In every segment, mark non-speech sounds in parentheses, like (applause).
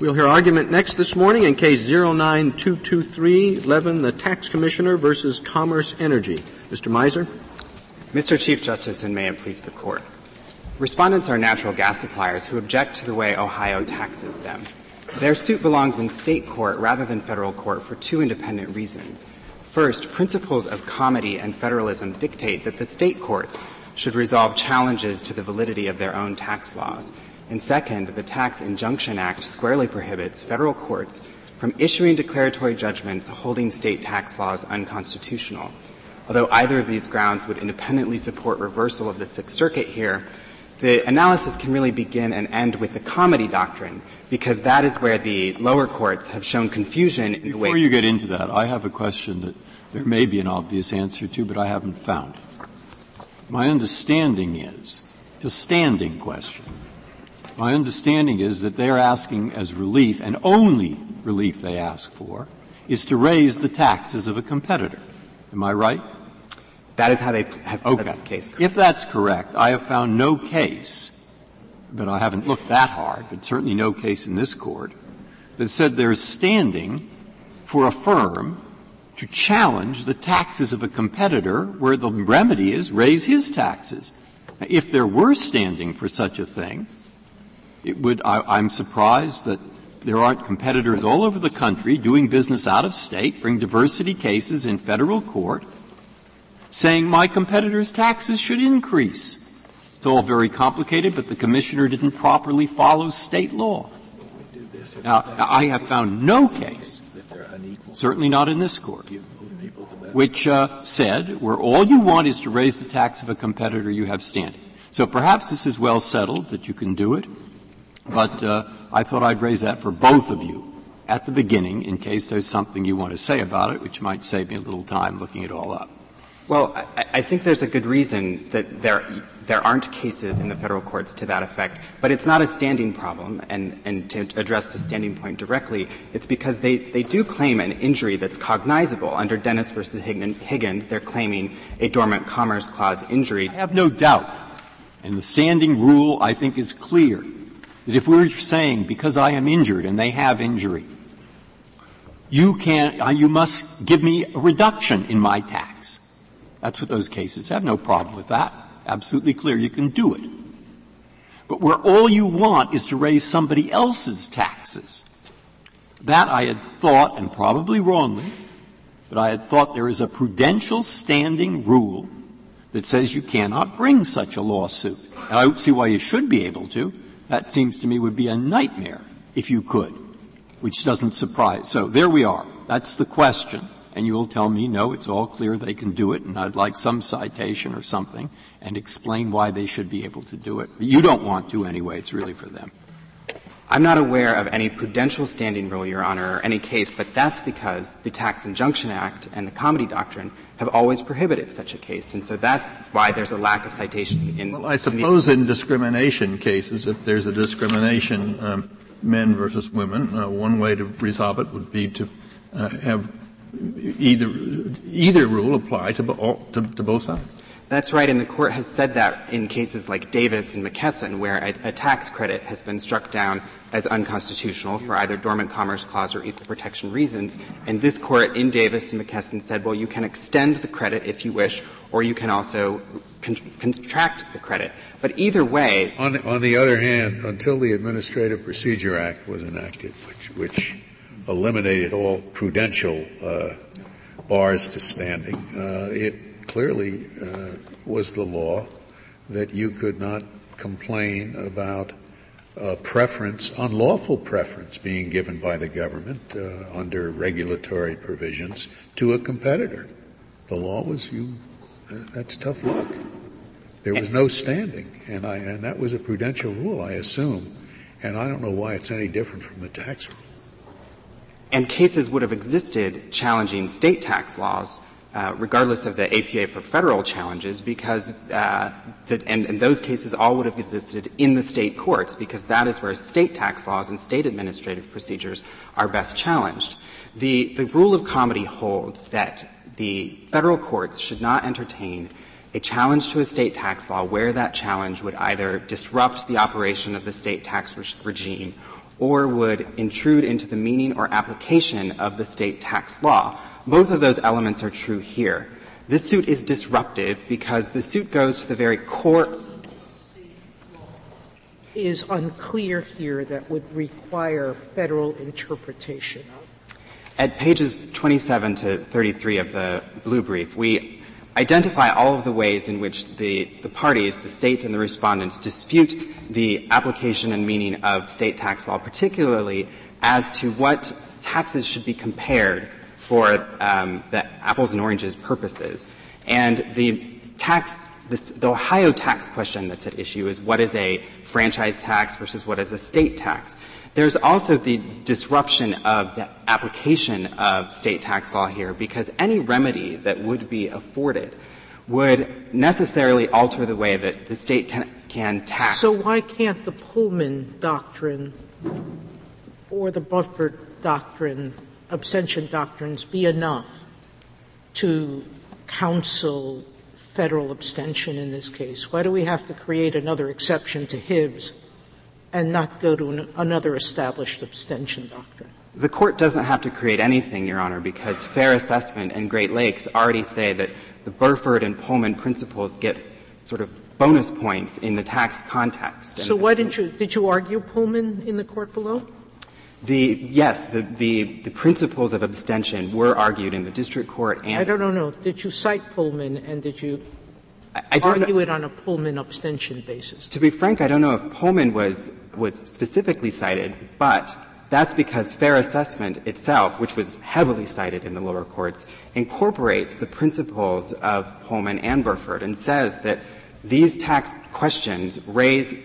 We'll hear argument next this morning in case 09223, Levin, the Tax Commissioner versus Commerce Energy. Mr. Mizer. Mr. Chief Justice, and may it please the Court. Respondents are natural gas suppliers who object to the way Ohio taxes them. Their suit belongs in state court rather than federal court for two independent reasons. First, principles of comity and federalism dictate that the state courts should resolve challenges to the validity of their own tax laws. And second, the Tax Injunction Act squarely prohibits federal courts from issuing declaratory judgments holding state tax laws unconstitutional. Although either of these grounds would independently support reversal of the Sixth Circuit here, the analysis can really begin and end with the comity doctrine, because that is where the lower courts have shown confusion in Before the way. Before you get into that, I have a question that there may be an obvious answer to, but I haven't found. My understanding is, it's a standing question. My understanding is that they're asking as relief, and only relief they ask for, is to raise the taxes of a competitor. Am I right? That is how they have okay. this case. If that's correct, I have found no case, but I haven't looked that hard, but certainly no case in this court, that said there's standing for a firm to challenge the taxes of a competitor where the remedy is raise his taxes. If there were standing for such a thing, it would, I, am surprised that there aren't competitors all over the country doing business out of state, bring diversity cases in federal court, saying my competitor's taxes should increase. It's all very complicated, but the commissioner didn't properly follow state law. Now, I have found no case, certainly not in this court, which uh, said where all you want is to raise the tax of a competitor, you have standing. So perhaps this is well settled that you can do it, but uh, I thought I'd raise that for both of you at the beginning in case there's something you want to say about it, which might save me a little time looking it all up. Well, I, I think there's a good reason that there there aren't cases in the federal courts to that effect, but it's not a standing problem. And, and to address the standing point directly, it's because they, they do claim an injury that's cognizable. Under Dennis versus Higgins, they're claiming a dormant commerce clause injury. I have no doubt. And the standing rule, I think, is clear that if we're saying because I am injured and they have injury, you can uh, you must give me a reduction in my tax. That's what those cases have. No problem with that absolutely clear. You can do it. But where all you want is to raise somebody else's taxes, that I had thought, and probably wrongly, but I had thought there is a prudential standing rule that says you cannot bring such a lawsuit. And I don't see why you should be able to. That seems to me would be a nightmare if you could, which doesn't surprise. So there we are. That's the question and you'll tell me, no, it's all clear they can do it, and I'd like some citation or something, and explain why they should be able to do it. You don't want to anyway, it's really for them. I'm not aware of any prudential standing rule, Your Honor, or any case, but that's because the Tax Injunction Act and the Comity Doctrine have always prohibited such a case, and so that's why there's a lack of citation in. Well, I suppose in, in discrimination cases, if there's a discrimination, um, men versus women, uh, one way to resolve it would be to uh, have either either rule apply to, to, to, both sides. That's right, and the court has said that in cases like Davis and McKesson, where a, a, tax credit has been struck down as unconstitutional for either dormant commerce clause or equal protection reasons. And this court in Davis and McKesson said, well, you can extend the credit if you wish, or you can also con- contract the credit. But either way, on, on the other hand, until the Administrative Procedure Act was enacted, which, which eliminated all prudential uh, bars to standing. Uh, it clearly uh, was the law that you could not complain about a preference, unlawful preference being given by the government uh, under regulatory provisions to a competitor. The law was you. Uh, that's tough luck. There was no standing, and I and that was a prudential rule, I assume. And I don't know why it's any different from the tax rule and cases would have existed challenging state tax laws, uh, regardless of the APA for federal challenges, because uh, the, and, and, those cases all would have existed in the state courts, because that is where state tax laws and state administrative procedures are best challenged. The the rule of comity holds that the federal courts should not entertain a challenge to a state tax law where that challenge would either disrupt the operation of the state tax re- regime or would intrude into the meaning or application of the state tax law. Both of those elements are true here. This suit is disruptive because the suit goes to the very core is unclear here that would require federal interpretation? At pages 27 to 33 of the blue brief, we identify all of the ways in which the, the parties, the state and the respondents, dispute the application and meaning of state tax law, particularly as to what taxes should be compared for um, the apples and oranges purposes. And the tax this, the Ohio tax question that's at issue is what is a franchise tax versus what is a state tax. There's also the disruption of the application of state tax law here because any remedy that would be afforded would necessarily alter the way that the state can, can tax. So why can't the Pullman doctrine or the Burford doctrine, abstention doctrines, be enough to counsel federal abstention in this case? Why do we have to create another exception to Hibbs and not go to an, another established abstention doctrine? The court doesn't have to create anything, Your Honor, because fair assessment and Great Lakes already say that the Burford and Pullman principles get sort of bonus points in the tax context. So why didn't you, did you argue Pullman in the court below? The, yes, the, the, the, principles of abstention were argued in the district court and. I don't know, Did you cite Pullman and did you I, I argue it on a Pullman abstention basis? To be frank, I don't know if Pullman was, was specifically cited, but that's because fair assessment itself, which was heavily cited in the lower courts, incorporates the principles of Pullman and Burford and says that these tax questions raise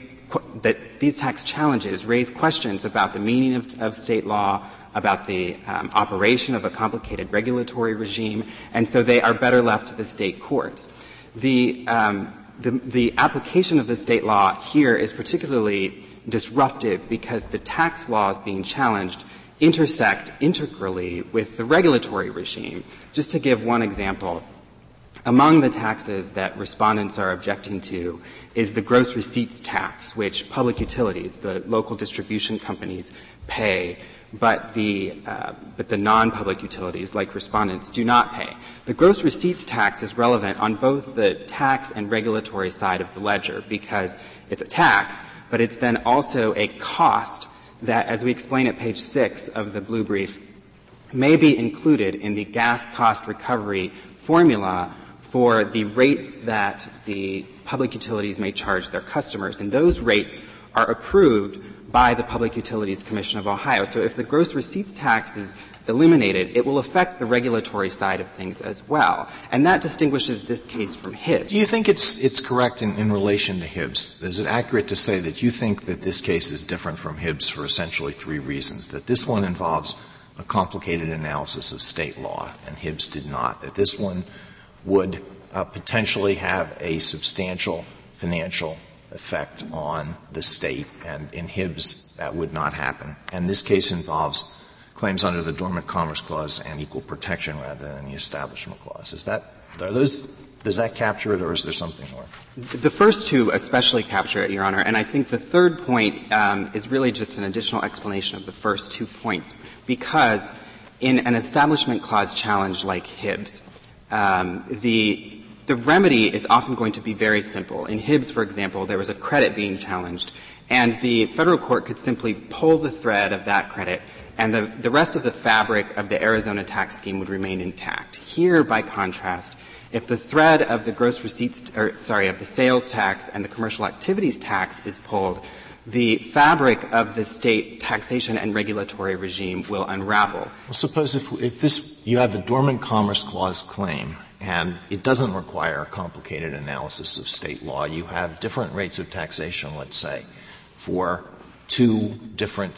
that these tax challenges raise questions about the meaning of, of state law, about the um, operation of a complicated regulatory regime, and so they are better left to the state courts. The, um, the, the application of the state law here is particularly disruptive because the tax laws being challenged intersect integrally with the regulatory regime. Just to give one example, among the taxes that respondents are objecting to is the gross receipts tax, which public utilities, the local distribution companies, pay, but the, uh, but the non-public utilities, like respondents, do not pay. The gross receipts tax is relevant on both the tax and regulatory side of the ledger because it's a tax, but it's then also a cost that, as we explain at page six of the blue brief, may be included in the gas cost recovery formula for the rates that the public utilities may charge their customers. And those rates are approved by the Public Utilities Commission of Ohio. So if the gross receipts tax is eliminated, it will affect the regulatory side of things as well. And that distinguishes this case from Hibbs. Do you think it's, it's correct in, in relation to Hibbs? Is it accurate to say that you think that this case is different from Hibbs for essentially three reasons? That this one involves a complicated analysis of state law, and Hibbs did not. That this one would uh, potentially have a substantial financial effect on the state, and in Hibbs that would not happen. And this case involves claims under the Dormant Commerce Clause and equal protection rather than the Establishment Clause. Is that are those does that capture it, or is there something more? The first two especially capture it, Your Honor, and I think the third point um, is really just an additional explanation of the first two points, because in an Establishment Clause challenge like Hibbs, um, the the remedy is often going to be very simple. In Hibbs, for example, there was a credit being challenged, and the federal court could simply pull the thread of that credit, and the, the rest of the fabric of the Arizona tax scheme would remain intact. Here, by contrast, if the thread of the gross receipts, or sorry, of the sales tax and the commercial activities tax is pulled, the fabric of the state taxation and regulatory regime will unravel. Well, suppose if, if this, you have a dormant commerce clause claim and it doesn't require a complicated analysis of state law. You have different rates of taxation, let's say, for two different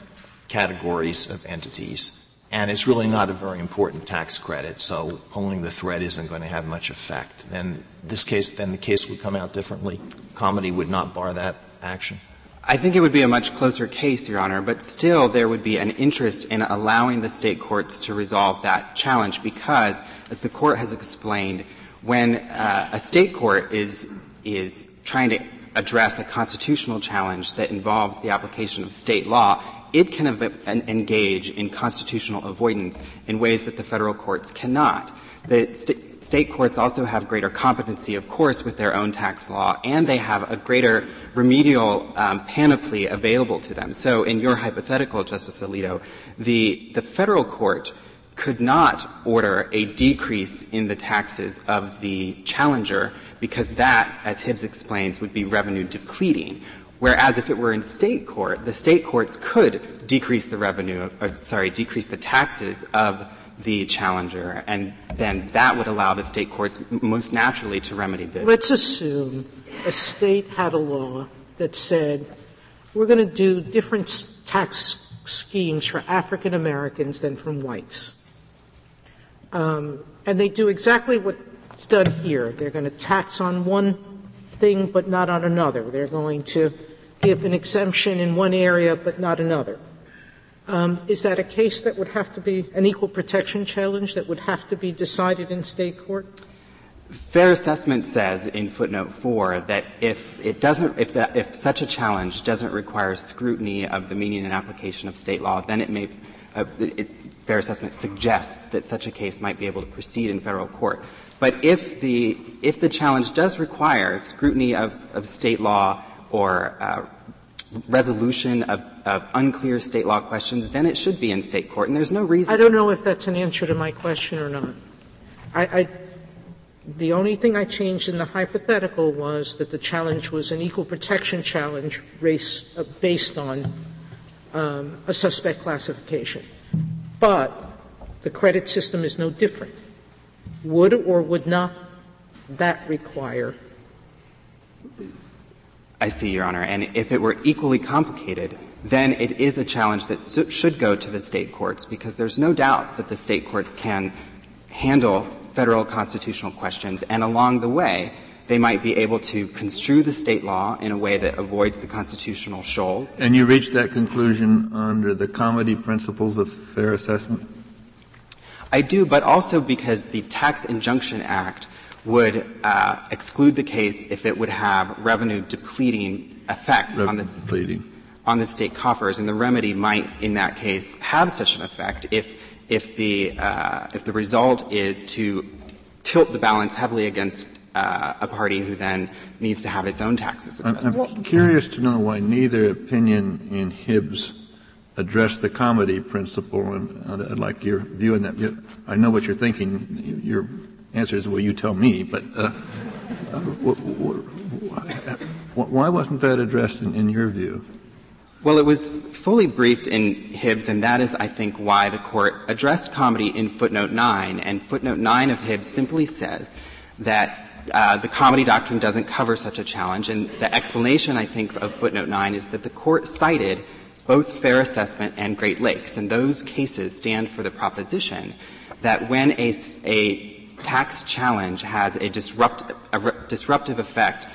categories of entities, and it's really not a very important tax credit, so pulling the thread isn't going to have much effect. Then this case, then the case would come out differently. Comity would not bar that action. I think it would be a much closer case, Your Honor, but still there would be an interest in allowing the state courts to resolve that challenge because, as the court has explained, when uh, a state court is is trying to address a constitutional challenge that involves the application of state law, it can engage in constitutional avoidance in ways that the federal courts cannot. The state courts also have greater competency, of course, with their own tax law, and they have a greater remedial um, panoply available to them. So, in your hypothetical, Justice Alito, the the federal court could not order a decrease in the taxes of the challenger because that, as Hibbs explains, would be revenue depleting. Whereas if it were in state court, the state courts could decrease the revenue, or, sorry, decrease the taxes of the challenger, and then that would allow the state courts most naturally to remedy this. Let's assume a state had a law that said we're going to do different tax schemes for African Americans than from whites. Um, and they do exactly what's done here. They're going to tax on one thing but not on another. They're going to give an exemption in one area but not another. Um, is that a case that would have to be an equal protection challenge that would have to be decided in state court? Fair assessment says in footnote four that if it doesn't, if if such a challenge doesn't require scrutiny of the meaning and application of state law, then it may, uh, it, fair assessment suggests that such a case might be able to proceed in federal court. But if the, if the challenge does require scrutiny of, of state law or uh, resolution of, of, unclear state law questions, then it should be in state court. And there's no reason. I don't know if that's an answer to my question or not. I, I, the only thing I changed in the hypothetical was that the challenge was an equal protection challenge race, uh, based on um, a suspect classification. But the credit system is no different. Would or would not that require? I see, Your Honor. And if it were equally complicated, then it is a challenge that should go to the state courts because there's no doubt that the state courts can handle federal constitutional questions and along the way they might be able to construe the state law in a way that avoids the constitutional shoals. And you reached that conclusion under the comity principles of fair assessment? I do, but also because the Tax Injunction Act would uh, exclude the case if it would have revenue depleting effects revenue on the depleting. On the state coffers, and the remedy might, in that case, have such an effect if if the uh, if the result is to tilt the balance heavily against uh, a party who then needs to have its own taxes I'm, I'm curious to know why neither opinion in Hibbs addressed the comity principle, and I'd like your view on that. I know what you're thinking. Your answer is, well, you tell me, but uh, uh, why wasn't that addressed in, in your view? Well, it was fully briefed in Hibbs, and that is, I think, why the court addressed comity in footnote 9. And footnote 9 of Hibbs simply says that uh, the comity doctrine doesn't cover such a challenge. And the explanation, I think, of footnote 9 is that the court cited both fair assessment and Great Lakes. And those cases stand for the proposition that when a, a tax challenge has a, disrupt, a re- disruptive effect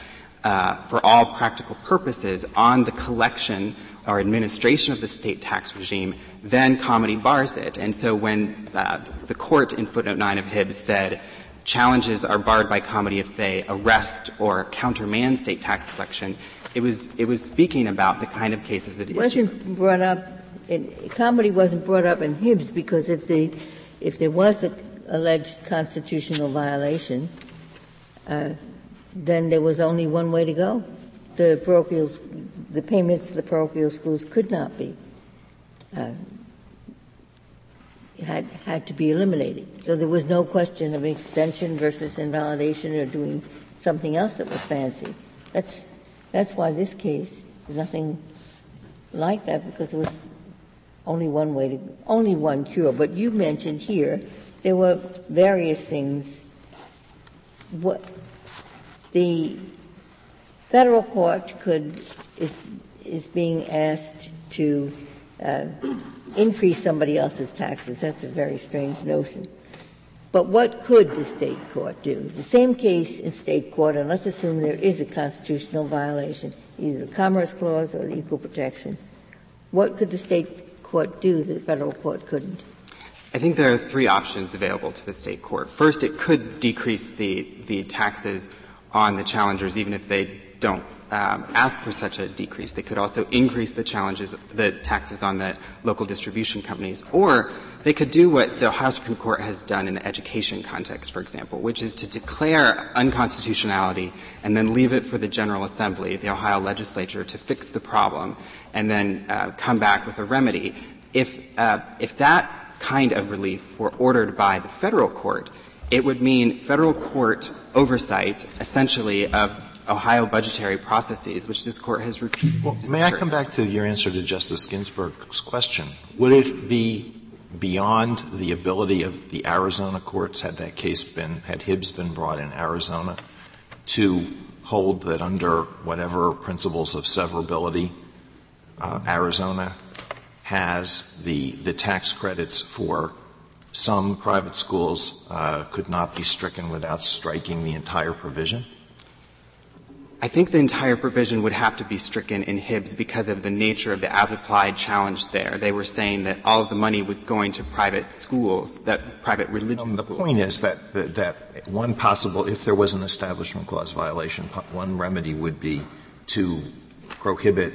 uh, for all practical purposes on the collection or administration of the state tax regime, then comity bars it. And so when uh, the court in footnote 9 of Hibbs said challenges are barred by comity if they arrest or countermand state tax collection. It was it was speaking about the kind of cases that it wasn't brought up. In, comity wasn't brought up in Hibbs because if the if there was an alleged constitutional violation, uh, then there was only one way to go. The parochial, the payments to the parochial schools could not be uh, had, had to be eliminated. So there was no question of extension versus invalidation or doing something else that was fancy. That's, that's why this case is nothing like that because it was only one way to, only one cure. But you mentioned here there were various things. What the federal court could is is being asked to uh, increase somebody else's taxes. That's a very strange notion. But what could the state court do? The same case in state court, and let's assume there is a constitutional violation, either the Commerce Clause or the Equal Protection. What could the state court do that the federal court couldn't? I think there are three options available to the state court. First, it could decrease the, the taxes on the challengers even if they don't um, ask for such a decrease. They could also increase the challenges, the taxes on the local distribution companies, or they could do what the Ohio Supreme Court has done in the education context, for example, which is to declare unconstitutionality and then leave it for the General Assembly, the Ohio legislature, to fix the problem and then uh, come back with a remedy. If, uh, if that kind of relief were ordered by the federal court, it would mean federal court oversight, essentially, of Ohio budgetary processes, which this court has repeatedly well, May I come back to your answer to Justice Ginsburg's question? Would it be beyond the ability of the Arizona courts, had that case been, had Hibbs been brought in Arizona, to hold that under whatever principles of severability uh, Arizona has the, the tax credits for some private schools uh, could not be stricken without striking the entire provision? I think the entire provision would have to be stricken in Hibbs because of the nature of the as-applied challenge there. They were saying that all of the money was going to private schools, that private religious um, the schools. The point is that, that, that one possible, if there was an Establishment Clause violation, one remedy would be to prohibit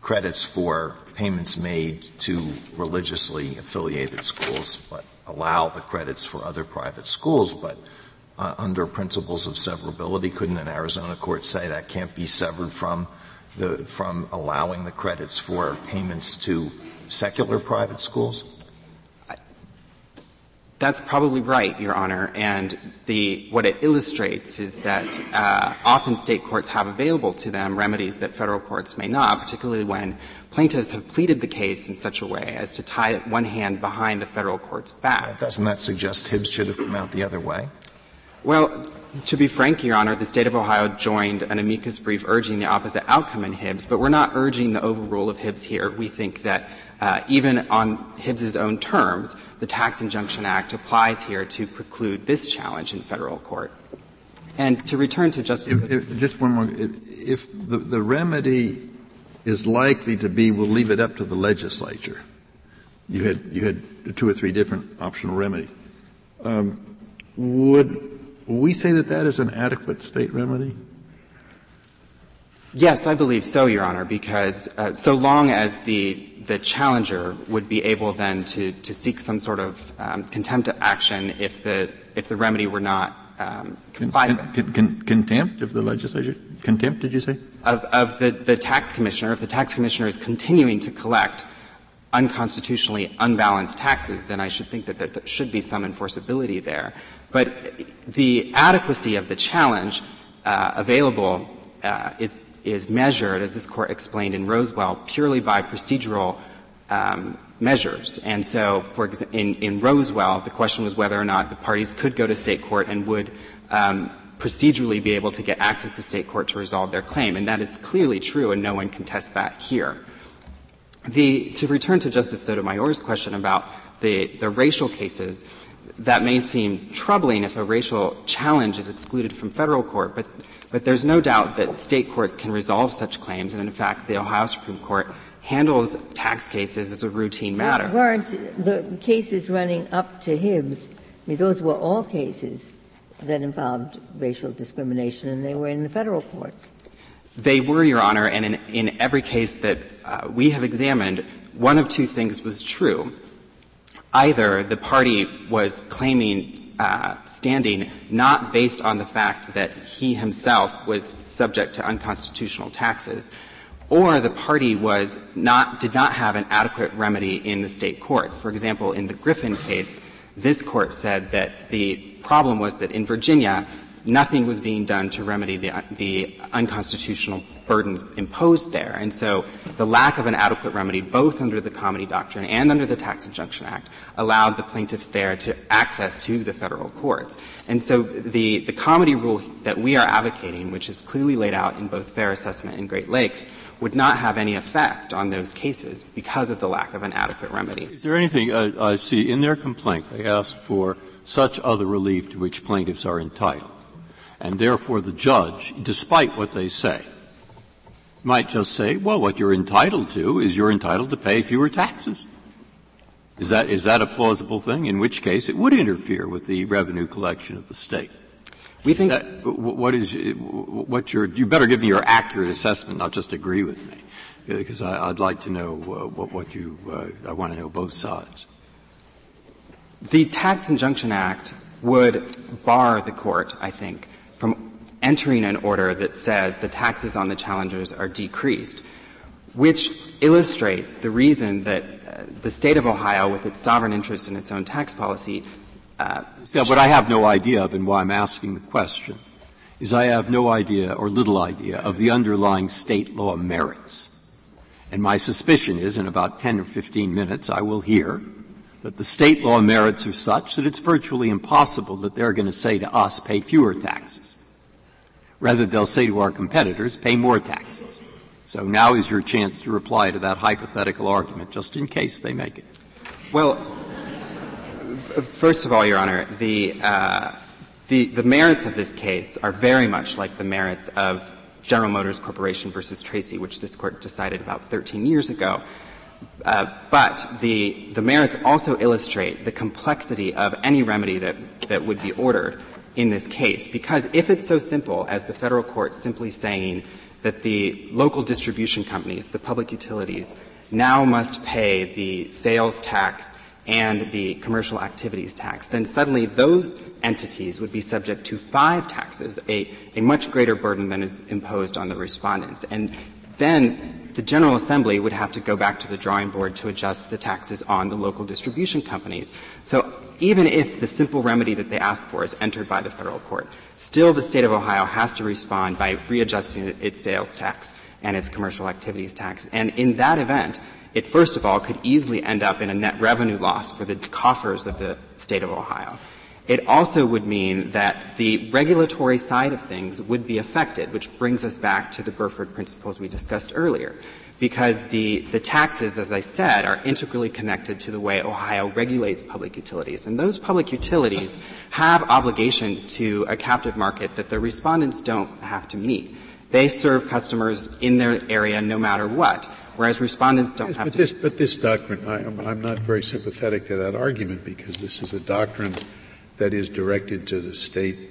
credits for payments made to religiously affiliated schools, but allow the credits for other private schools, but under principles of severability, couldn't an Arizona court say that can't be severed from the from allowing the credits for payments to secular private schools? That's probably right, Your Honor. And the, what it illustrates is that uh, often state courts have available to them remedies that federal courts may not, particularly when plaintiffs have pleaded the case in such a way as to tie one hand behind the federal court's back. Doesn't that suggest Hibbs should have come out the other way? Well, to be frank, Your Honor, the state of Ohio joined an amicus brief urging the opposite outcome in Hibbs, but we're not urging the overrule of Hibbs here. We think that uh, even on Hibbs's own terms, the Tax Injunction Act applies here to preclude this challenge in federal court. And to return to Justice, if, just one more. If, the remedy is likely to be, we'll leave it up to the legislature. You had you had two or three different optional remedies. Um, would we say that that is an adequate state remedy? Yes, I believe so, Your Honor, because uh, so long as the the challenger would be able then to, to seek some sort of um, contempt action if the if the remedy were not um, complied con, with. Con, contempt of the legislature? Contempt, did you say? Of, of the, the tax commissioner. If the tax commissioner is continuing to collect unconstitutionally unbalanced taxes, then I should think that there should be some enforceability there. But the adequacy of the challenge uh, available uh, is is measured, as this court explained in Rosewell, purely by procedural um, measures. And so, for example, in, in, Rosewell, the question was whether or not the parties could go to state court and would um, procedurally be able to get access to state court to resolve their claim. And that is clearly true, and no one contests that here. The, to return to Justice Sotomayor's question about the, the racial cases, that may seem troubling if a racial challenge is excluded from federal court, but but there's no doubt that state courts can resolve such claims, and in fact, the Ohio Supreme Court handles tax cases as a routine matter. Weren't the cases running up to Hibbs, I mean, those were all cases that involved racial discrimination, and they were in the federal courts. They were, Your Honor, and in, in every case that uh, we have examined, one of two things was true. Either the party was claiming uh, standing not based on the fact that he himself was subject to unconstitutional taxes, or the party was not did not have an adequate remedy in the state courts. For example, in the Griffin case, this court said that the problem was that in Virginia, nothing was being done to remedy the, the unconstitutional burdens imposed there. And so the lack of an adequate remedy, both under the Comity doctrine and under the Tax Injunction Act, allowed the plaintiffs there to access to the federal courts. And so the, the comity rule that we are advocating, which is clearly laid out in both fair assessment and Great Lakes, would not have any effect on those cases because of the lack of an adequate remedy. Is there anything, uh, I see, in their complaint they ask for such other relief to which plaintiffs are entitled. And therefore the judge, despite what they say, might just say, well, what you're entitled to is you're entitled to pay fewer taxes. Is that, is that a plausible thing? In which case it would interfere with the revenue collection of the state. We think that, what is what your you better give me your accurate assessment, not just agree with me, because I, would like to know what, what, you uh, I want to know both sides. The Tax Injunction Act would bar the court, I think, from entering an order that says the taxes on the challengers are decreased, which illustrates the reason that uh, the state of Ohio, with its sovereign interest in its own tax policy, uh, so what I have no idea of and why I'm asking the question is I have no idea or little idea of the underlying state law merits. And my suspicion is in about 10 or 15 minutes I will hear that the state law merits are such that it's virtually impossible that they're going to say to us, pay fewer taxes. Rather, they'll say to our competitors, pay more taxes. So now is your chance to reply to that hypothetical argument, just in case they make it. Well, first of all, Your Honor, the, uh, the, the merits of this case are very much like the merits of General Motors Corporation versus Tracy, which this court decided about 13 years ago. Uh, but the, the merits also illustrate the complexity of any remedy that, that would be ordered in this case. Because if it's so simple as the federal court simply saying that the local distribution companies, the public utilities, now must pay the sales tax and the commercial activities tax, then suddenly those entities would be subject to five taxes, a, a much greater burden than is imposed on the respondents. And then the General Assembly would have to go back to the drawing board to adjust the taxes on the local distribution companies. So even if the simple remedy that they asked for is entered by the federal court, still the state of Ohio has to respond by readjusting its sales tax and its commercial activities tax. And in that event, it first of all could easily end up in a net revenue loss for the coffers of the state of Ohio. It also would mean that the regulatory side of things would be affected, which brings us back to the Burford principles we discussed earlier. Because the, the taxes, as I said, are integrally connected to the way Ohio regulates public utilities. And those public utilities have obligations to a captive market that the respondents don't have to meet. They serve customers in their area no matter what whereas respondents don't yes, have but to. This, but this doctrine, I, I'm not very sympathetic to that argument because this is a doctrine that is directed to the state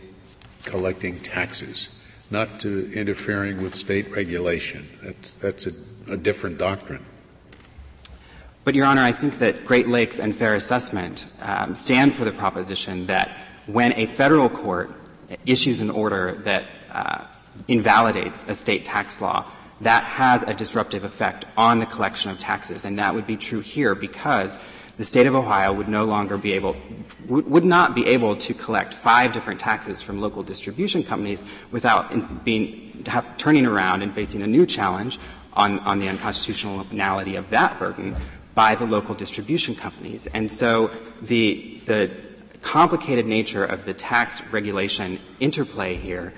collecting taxes, not to interfering with state regulation. That's, that's a, a different doctrine. But, Your Honor, I think that Great Lakes and fair assessment um, stand for the proposition that when a federal court issues an order that uh, invalidates a state tax law, that has a disruptive effect on the collection of taxes. And that would be true here because the state of Ohio would no longer be able, would not be able to collect five different taxes from local distribution companies without being, turning around and facing a new challenge on, on the unconstitutionality of that burden by the local distribution companies. And so the, the complicated nature of the tax regulation interplay here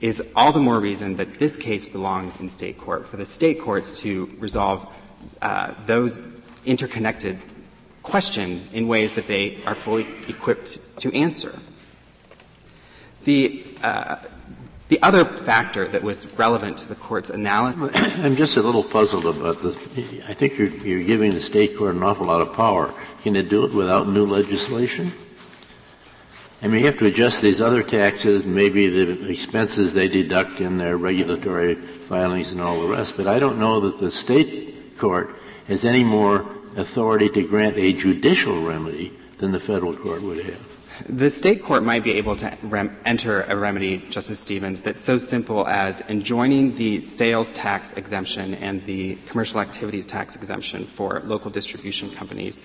is all the more reason that this case belongs in state court, for the state courts to resolve uh, those interconnected questions in ways that they are fully equipped to answer. The, uh, the other factor that was relevant to the court's analysis. (clears throat) I'm just a little puzzled about this. I think you're, you're giving the state court an awful lot of power. Can it do it without new legislation? I mean, you have to adjust these other taxes, maybe the expenses they deduct in their regulatory filings and all the rest, but I don't know that the state court has any more authority to grant a judicial remedy than the federal court would have. The state court might be able to rem- enter a remedy, Justice Stevens, that's so simple as enjoining the sales tax exemption and the commercial activities tax exemption for local distribution companies,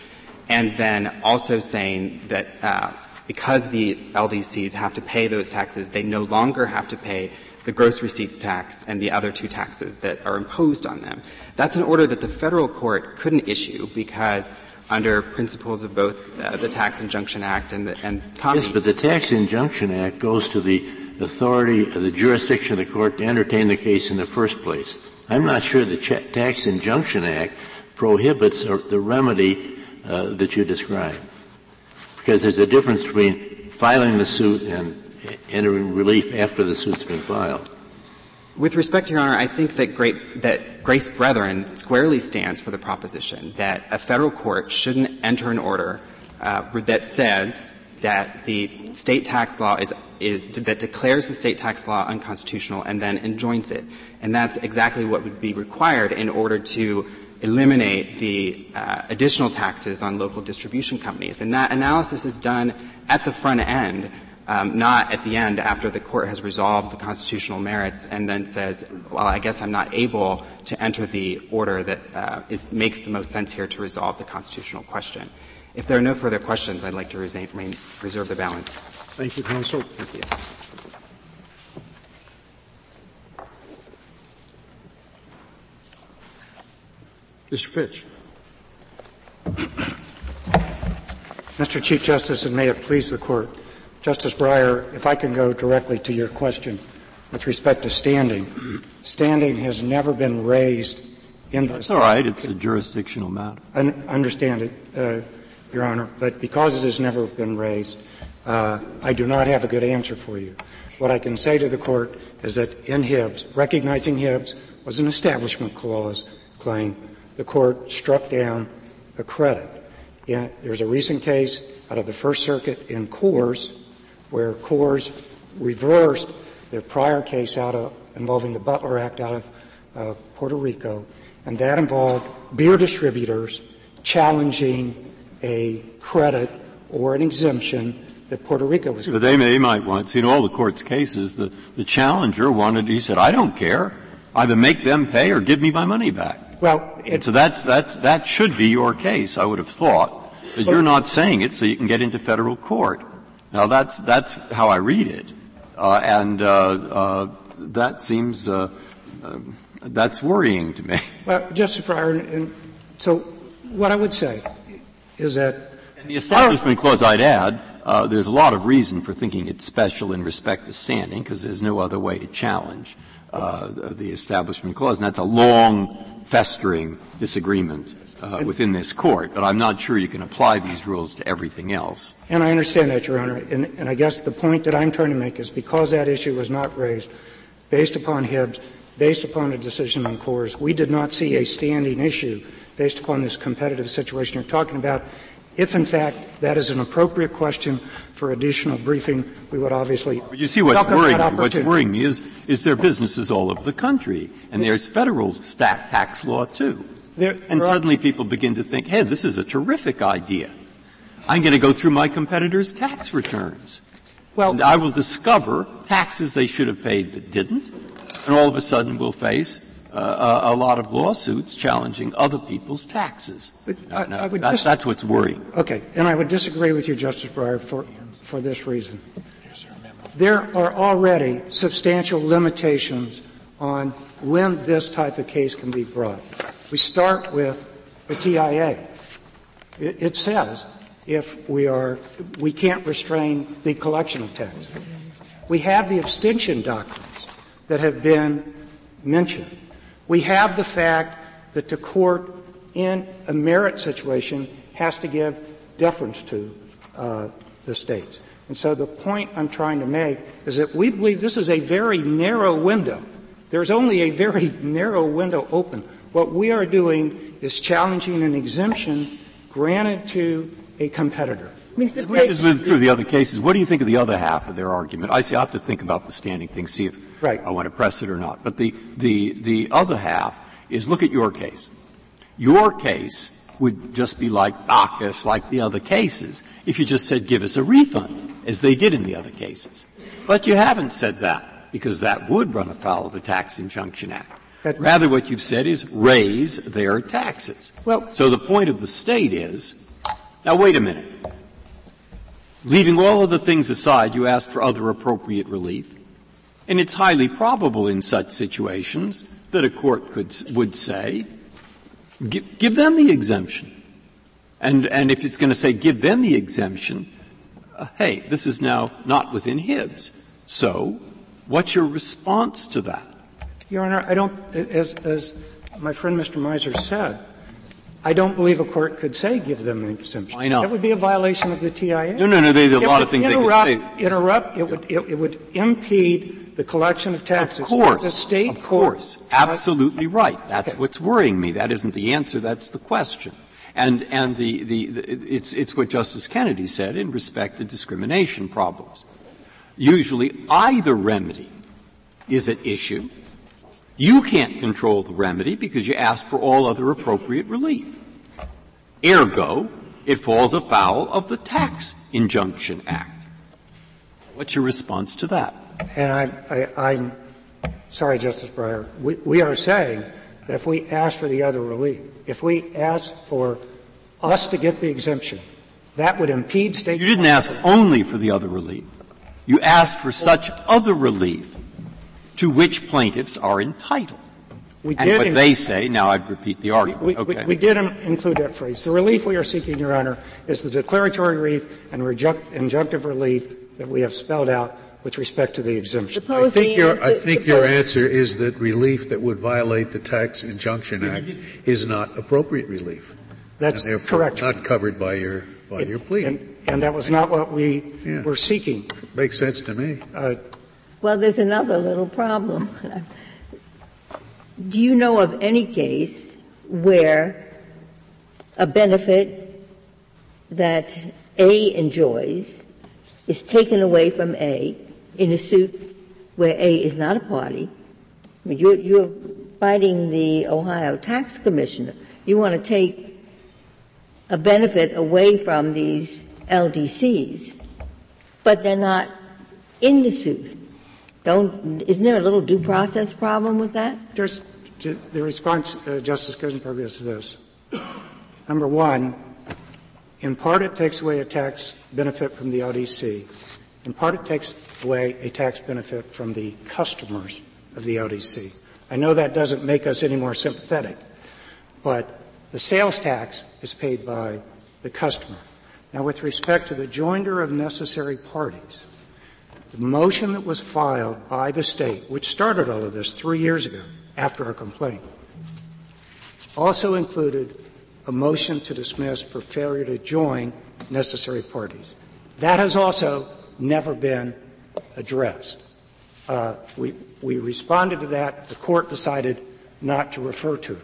and then also saying that uh, because the LDCs have to pay those taxes, they no longer have to pay the gross receipts tax and the other two taxes that are imposed on them. That's an order that the federal court couldn't issue because under principles of both uh, the Tax Injunction Act and the and Yes, but the Tax Injunction Act goes to the authority, the jurisdiction of the court to entertain the case in the first place. I'm not sure the Ch- Tax Injunction Act prohibits the remedy uh, that you describe, because there's a difference between filing the suit and entering relief after the suit's been filed. With respect, Your Honor, I think that, great, that Grace Brethren squarely stands for the proposition that a federal court shouldn't enter an order uh, that says that the state tax law is, is, that declares the state tax law unconstitutional and then enjoins it. And that's exactly what would be required in order to eliminate the uh, additional taxes on local distribution companies. And that analysis is done at the front end, um, not at the end after the court has resolved the constitutional merits and then says, well, I guess I'm not able to enter the order that uh, is, makes the most sense here to resolve the constitutional question. If there are no further questions, I'd like to reserve the balance. Thank you, counsel. Thank you. Mr. Fitch. Mr. Chief Justice, and may it please the Court, Justice Breyer, if I can go directly to your question with respect to standing. Standing has never been raised in the. That's all right. It's a jurisdictional matter. I understand it, uh, Your Honor, but because it has never been raised, uh, I do not have a good answer for you. What I can say to the Court is that in Hibbs, recognizing Hibbs was an establishment clause claim, the Court struck down the credit. Yeah, there's a recent case out of the First Circuit in Coors where Coors reversed their prior case out of involving the Butler Act out of uh, Puerto Rico, and that involved beer distributors challenging a credit or an exemption that Puerto Rico was. But they, they might want. See, in all the court's cases, the, the challenger wanted. He said, "I don't care. Either make them pay or give me my money back." Well, so that's, that's, that should be your case, I would have thought. But you're not saying it so you can get into federal court. Now that's, that's how I read it. Uh, and uh, uh, that seems, uh, uh, that's worrying to me. (laughs) Well, Justice Breyer, and so what I would say is that. And the Establishment Clause, I'd add, uh, there's a lot of reason for thinking it's special in respect to standing because there's no other way to challenge the Establishment Clause. And that's a long festering disagreement uh, Uh, within this court, but I'm not sure you can apply these rules to everything else. And I understand that, Your Honor. And, and I guess the point that I'm trying to make is because that issue was not raised, based upon Hibbs, based upon a decision on Coors, we did not see a standing issue based upon this competitive situation you're talking about. If, in fact, that is an appropriate question for additional briefing, we would obviously but you see what's worrying me. What's worrying me is, is there businesses all over the country, and there's federal tax law too. There, and suddenly people begin to think, hey, this is a terrific idea. I'm going to go through my competitors' tax returns. Well, and I will discover taxes they should have paid but didn't, and all of a sudden we'll face uh, a, lot of lawsuits challenging other people's taxes. I, I that's, dis- that's, what's worrying. Okay, and I would disagree with you, Justice Breyer, for, for this reason. There are already substantial limitations on when this type of case can be brought. We start with the TIA. It, it says if we are we can't restrain the collection of taxes. We have the abstention doctrines that have been mentioned. We have the fact that the court in a merit situation has to give deference to uh, the states. And so the point I'm trying to make is that we believe this is a very narrow window. There's only a very (laughs) narrow window open. What we are doing is challenging an exemption granted to a competitor. Mr. We just went through the other cases. What do you think of the other half of their argument? I see. I have to think about the standing thing, see if right. I want to press it or not. But the the the other half is look at your case. Your case would just be like Bacchus, like the other cases, if you just said, give us a refund, as they did in the other cases. But you haven't said that, because that would run afoul of the Tax Injunction Act. Rather, what you've said is raise their taxes. Well, so the point of the state is, now wait a minute. Leaving all of the things aside, you ask for other appropriate relief. And it's highly probable in such situations that a court could, would say, give, give them the exemption. And, and if it's going to say give them the exemption, uh, hey, this is now not within Hibbs. So, what's your response to that? Your Honor, I don't, as, as my friend Mr. Mizer said, I don't believe a court could say give them an exemption. Why not? That would be a violation of the TIA. No, no, no. There's a lot of things interrupt, they could say. Interrupt. It would, it, it, would impede the collection of taxes. Of course. The state of court, course. Absolutely right. That's what's worrying me. That isn't the answer. That's the question. And, and the, the, the, it's, it's what Justice Kennedy said in respect to discrimination problems. Usually either remedy is at issue. You can't control the remedy because you asked for all other appropriate relief. Ergo, it falls afoul of the Tax Injunction Act. What's your response to that? And I, I, am sorry, Justice Breyer. We, we are saying that if we ask for the other relief, if we ask for us to get the exemption, that would impede state. You didn't ask only for the other relief. You asked for such other relief to which plaintiffs are entitled. We and did what they say, now I'd repeat the argument. We, okay. we, we did include that phrase. The relief we are seeking, Your Honor, is the declaratory relief and reject, injunctive relief that we have spelled out with respect to the exemption. I think, your, I think your answer is that relief that would violate the Tax Injunction Act is not appropriate relief. That's and correct. Not covered by your by it, your plea. And, and, that was not what we yeah. were seeking. Makes sense to me. Uh, well, there's another little problem. Do you know of any case where a benefit that A enjoys is taken away from A in a suit where A is not a party? I mean, you're, you're fighting the Ohio Tax Commissioner. You want to take a benefit away from these LDCs, but they're not in the suit. Don't, isn't there a little due process problem with that? There's, the response, uh, Justice Ginsburg, is this. Number one, in part it takes away a tax benefit from the LDC. In part it takes away a tax benefit from the customers of the LDC. I know that doesn't make us any more sympathetic, but the sales tax is paid by the customer. Now, with respect to the joinder of necessary parties, the motion that was filed by the state, which started all of this three years ago after our complaint, also included a motion to dismiss for failure to join necessary parties. That has also never been addressed. Uh, we, we responded to that. The court decided not to refer to it.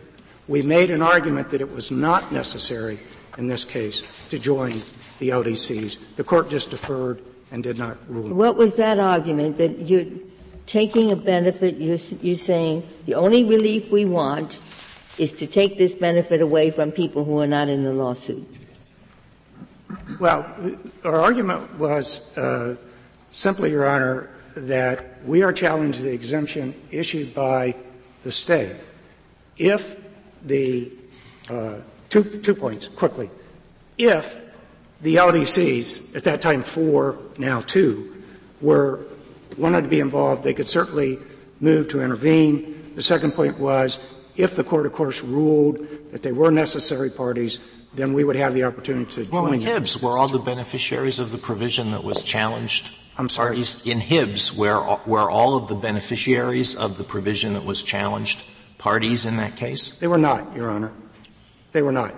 We made an argument that it was not necessary in this case to join the LDCs. The court just deferred and did not rule. What was that argument that you're taking a benefit, you're, you're saying the only relief we want is to take this benefit away from people who are not in the lawsuit? Well, our argument was uh, simply, Your Honor, that we are challenging the exemption issued by the state. If the uh, two, two points quickly, if the LDCs, at that time four, now two, were wanted to be involved, they could certainly move to intervene. The second point was if the court, of course, ruled that they were necessary parties, then we would have the opportunity to well, join. in Hibbs, were all the beneficiaries of the provision that was challenged? I'm sorry. Parties? In Hibbs, where were all of the beneficiaries of the provision that was challenged parties in that case? They were not, Your Honor. They were not.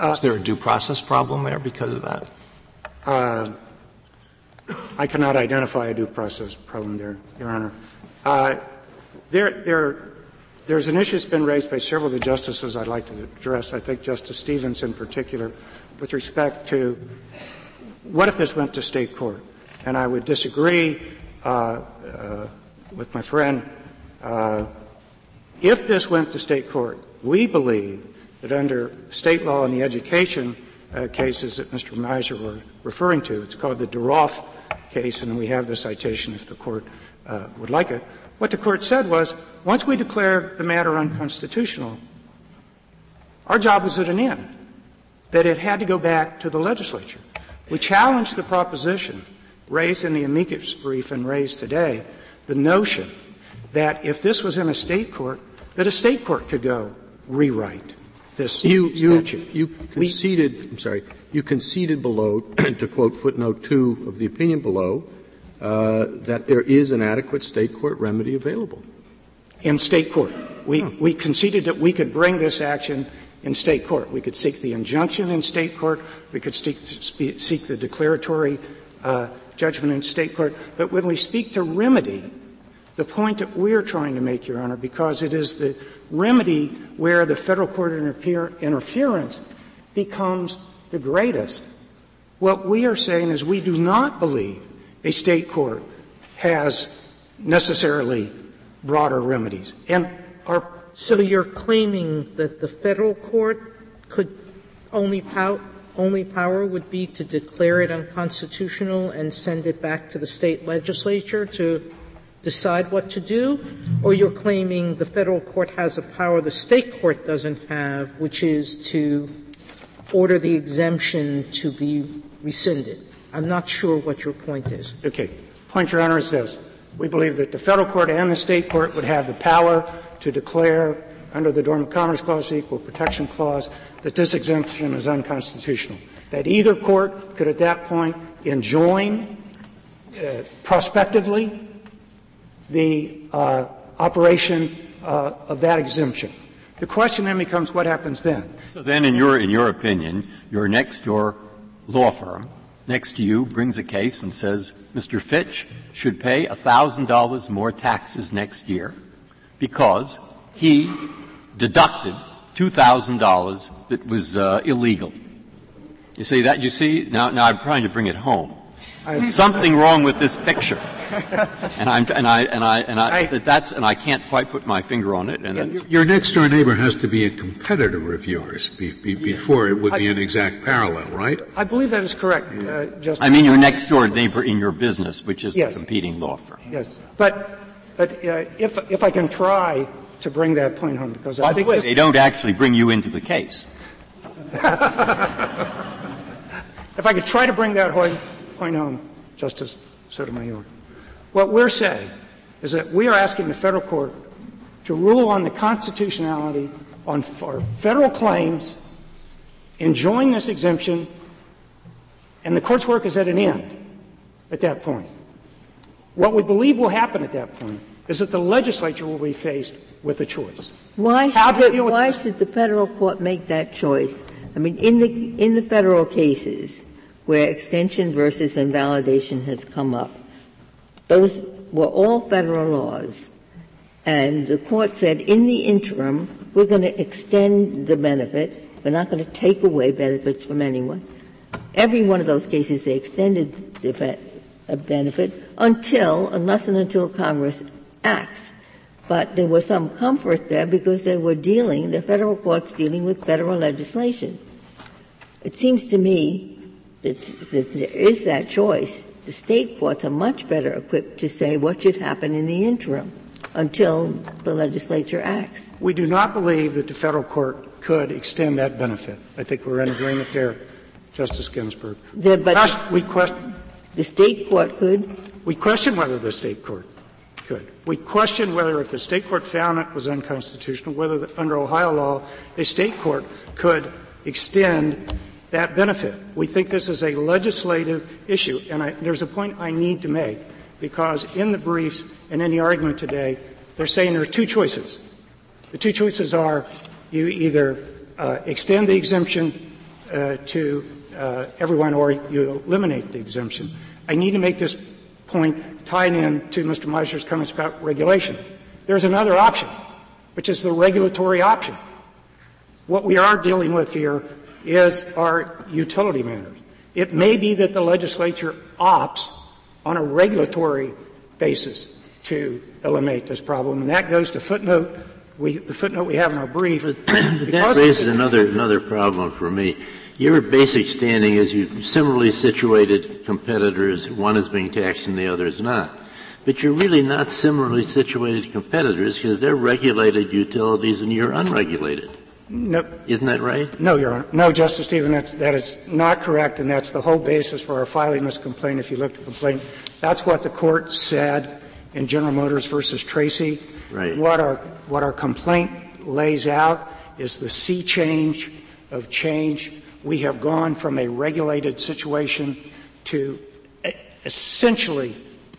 Uh, Is there a due process problem there because of that? Uh, I cannot identify a due process problem there, Your Honor. Uh, there, there, there's an issue that's been raised by several of the justices I'd like to address. I think Justice Stevens in particular, with respect to what if this went to state court? And I would disagree uh, uh, with my friend. Uh, if this went to state court, we believe that under state law in the education uh, cases that Mr. Mizer was referring to, it's called the DeRolph case, and we have the citation if the court uh, would like it. What the court said was, once we declare the matter unconstitutional, our job was at an end, that it had to go back to the legislature. We challenged the proposition raised in the amicus brief and raised today, the notion that if this was in a state court, that a state court could go rewrite this you, statute. You, you conceded, we, I'm sorry, you conceded below, (clears throat) to quote footnote two of the opinion below, uh, that there is an adequate state court remedy available. In state court. We, we conceded that we could bring this action in state court. We could seek the injunction in state court. We could seek, seek the declaratory uh, judgment in state court. But when we speak to remedy, the point that we're trying to make, Your Honor, because it is the remedy where the federal court interfere, interference becomes the greatest. What we are saying is we do not believe a state court has necessarily broader remedies. And our So you're claiming that the federal court could only pow- only power would be to declare it unconstitutional and send it back to the state legislature to decide what to do? Or you're claiming the federal court has a power the state court doesn't have, which is to order the exemption to be rescinded? I'm not sure what your point is. Okay. Point, Your Honor, is this. We believe that the federal court and the state court would have the power to declare under the Dormant Commerce Clause, Equal Protection Clause, that this exemption is unconstitutional. That either court could at that point enjoin uh, prospectively the uh, operation uh, of that exemption. The question then becomes what happens then. So then, in your in your opinion, your next door law firm next to you brings a case and says Mr. Fitch should pay thousand dollars more taxes next year because he deducted two thousand dollars that was uh, illegal. You see that? You see now. Now I'm trying to bring it home. There's something wrong with this picture, and I'm and I and I and I, I that's and I can't quite put my finger on it. And your next door neighbor has to be a competitor of yours be, be, before it would be an exact parallel, right? I believe that is correct, uh, Justice. I mean your next door neighbor in your business, which is yes. the competing law firm. Yes, but but uh, if if I can try to bring that point home, because By I think the way, they don't actually bring you into the case. (laughs) if I could try to bring that point home, Justice Sotomayor. What we're saying is that we are asking the federal court to rule on the constitutionality on for federal claims, enjoin this exemption, and the court's work is at an end at that point. What we believe will happen at that point is that the legislature will be faced with a choice. Why should, the, why should the federal court make that choice? I mean, in the in the federal cases, where extension versus invalidation has come up. Those were all federal laws. And the court said in the interim, we're going to extend the benefit. We're not going to take away benefits from anyone. Every one of those cases, they extended the benefit until, unless and until Congress acts. But there was some comfort there because they were dealing, the federal courts dealing with federal legislation. It seems to me that, that there is that choice, the state courts are much better equipped to say what should happen in the interim until the legislature acts. We do not believe that the federal court could extend that benefit. I think we're in agreement there, Justice Ginsburg. The, but Gosh, we question the state court could. We question whether the state court could. We question whether, if the state court found it was unconstitutional, whether the, under Ohio law a state court could extend that benefit. We think this is a legislative issue, and I, there's a point I need to make because in the briefs and in the argument today, they're saying there are two choices. The two choices are you either uh, extend the exemption uh, to uh, everyone or you eliminate the exemption. I need to make this point tied in to Mr. Mizer's comments about regulation. There's another option, which is the regulatory option. What we are dealing with here is our utility matters. It may be that the legislature opts on a regulatory basis to eliminate this problem, and that goes to footnote we, the footnote we have in our brief. But that raises another another problem for me. Your basic standing is you similarly situated competitors. One is being taxed and the other is not. But you're really not similarly situated competitors because they're regulated utilities and you're unregulated. No. Isn't that right? No, Your Honor. No, Justice Stevens, that's, that is not correct, and that's the whole basis for our filing this complaint. If you look at the complaint, that's what the court said in General Motors versus Tracy. Right. What our, what our complaint lays out is the sea change of change. We have gone from a regulated situation to essentially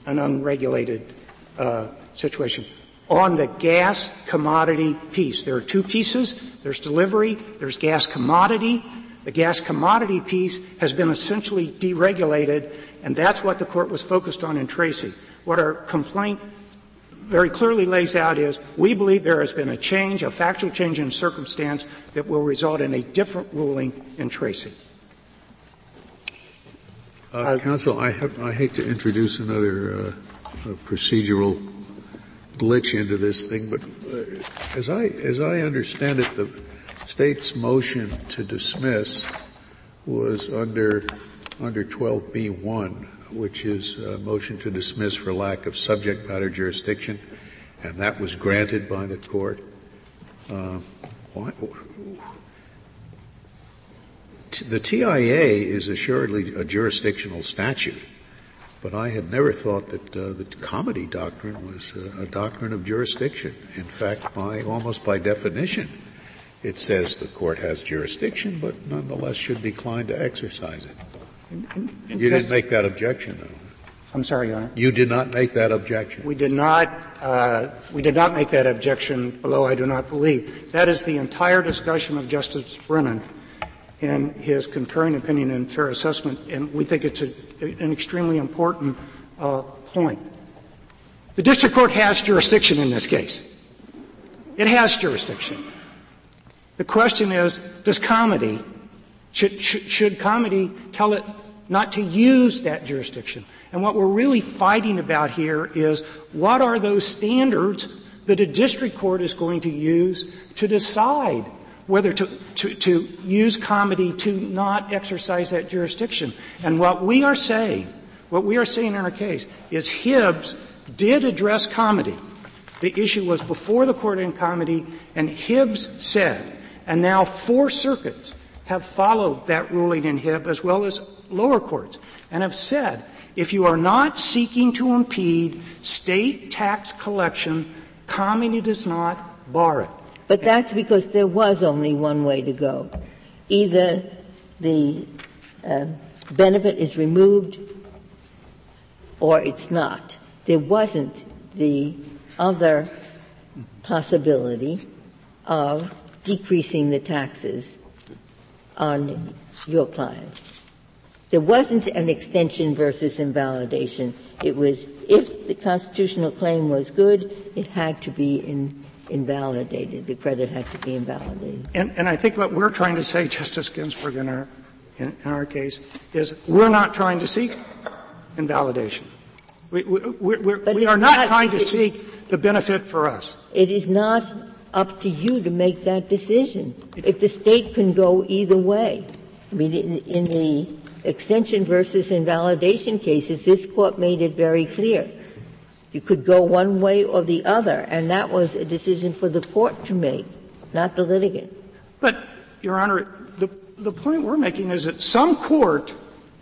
an unregulated uh, situation on the gas commodity piece. There are two pieces. There's delivery, there's gas commodity. The gas commodity piece has been essentially deregulated, and that's what the court was focused on in Tracy. What our complaint very clearly lays out is we believe there has been a change, a factual change in circumstance that will result in a different ruling in Tracy. Uh, counsel, I, have, I, hate to introduce another uh, procedural glitch into this thing, but uh, as I as I understand it, the state's motion to dismiss was under under 12b1, which is a motion to dismiss for lack of subject matter jurisdiction, and that was granted by the court. Uh, why, the TIA is assuredly a jurisdictional statute, but I had never thought that uh, the comity doctrine was a, a doctrine of jurisdiction. In fact, by almost by definition, it says the court has jurisdiction, but nonetheless should decline to exercise it. you didn't make that objection, though. I'm sorry, Your Honor. You did not make that objection. We did not. Uh, we did not make that objection below. I do not believe that is the entire discussion of Justice Brennan in his concurring opinion and fair assessment, and we think it's a, an extremely important uh, point. The district court has jurisdiction in this case. It has jurisdiction. The question is, does comity, should, should, should comity tell it not to use that jurisdiction? And what we're really fighting about here is what are those standards that a district court is going to use to decide whether to, to, to use comity to not exercise that jurisdiction. And what we are saying, what we are saying in our case is Hibbs did address comity. The issue was before the court in comity, and Hibbs said, and now four circuits have followed that ruling in Hibbs as well as lower courts, and have said, if you are not seeking to impede state tax collection, comity does not bar it. But that's because there was only one way to go. Either the uh, benefit is removed or it's not. There wasn't the other possibility of decreasing the taxes on your clients. There wasn't an extension versus invalidation. It was if the constitutional claim was good, it had to be in invalidated. The credit had to be invalidated. And, and I think what we're trying to say, (laughs) Justice Ginsburg, in our, in, in our case, is we're not trying to seek invalidation. We, we, we're, we are not, not trying to seek the benefit for us. It is not up to you to make that decision. If the state can go either way, I mean, in, in the extension versus invalidation cases, this court made it very clear you could go one way or the other, and that was a decision for the court to make, not the litigant. But, Your Honor, the, the point we're making is that some court,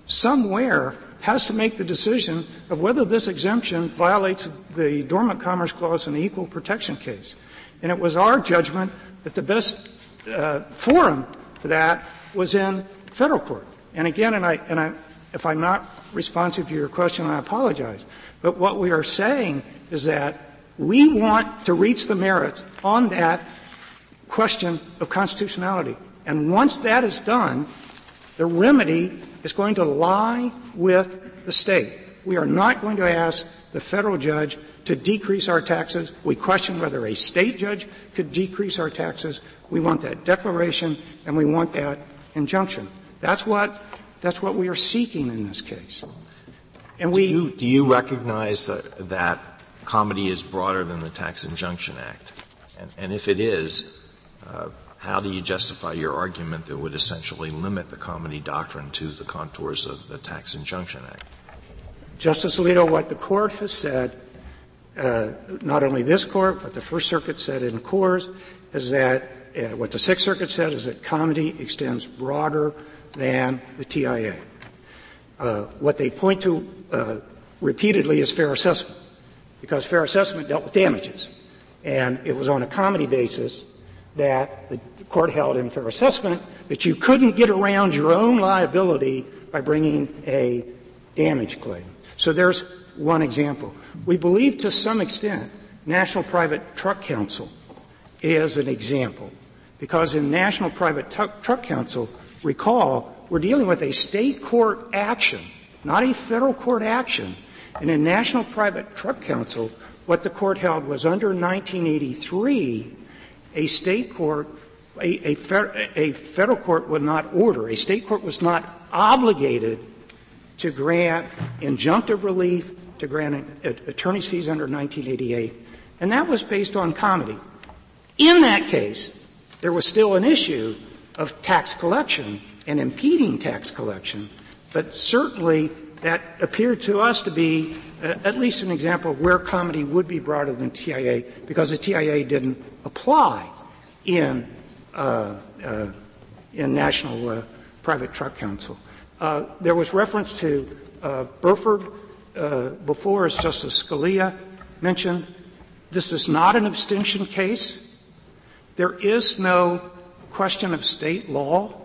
somewhere, has to make the decision of whether this exemption violates the Dormant Commerce Clause in the Equal Protection case. And it was our judgment that the best uh, forum for that was in federal court. And again, and I, and I, if I'm not responsive to your question, I apologize. But what we are saying is that we want to reach the merits on that question of constitutionality. And once that is done, the remedy is going to lie with the state. We are not going to ask the federal judge to decrease our taxes. We question whether a state judge could decrease our taxes. We want that declaration and we want that injunction. That's what, that's what we are seeking in this case. And we, do, you, do you recognize that, that comity is broader than the Tax Injunction Act? And, and if it is, uh, how do you justify your argument that would essentially limit the comity doctrine to the contours of the Tax Injunction Act? Justice Alito, what the court has said, uh, not only this court, but the First Circuit said in Coors, is that uh, what the Sixth Circuit said is that comity extends broader than the TIA. Uh, what they point to uh, repeatedly is fair assessment, because fair assessment dealt with damages. And it was on a comity basis that the court held in fair assessment that you couldn't get around your own liability by bringing a damage claim. So there's one example. We believe to some extent National Private Truck Council is an example, because in National Private Truck Council, recall, we're dealing with a state court action, not a federal court action. And in National Private Truck Council, what the court held was under 1983, a state court, a, a, a federal court would not order, a state court was not obligated to grant injunctive relief to grant attorney's fees under 1988, and that was based on comity. In that case, there was still an issue of tax collection and impeding tax collection, but certainly that appeared to us to be uh, at least an example of where comity would be broader than TIA because the TIA didn't apply in uh, uh, in National uh, Private Truck Council. Uh, there was reference to uh, Burford before, as Justice Scalia mentioned. This is not an abstention case. There is no question of state law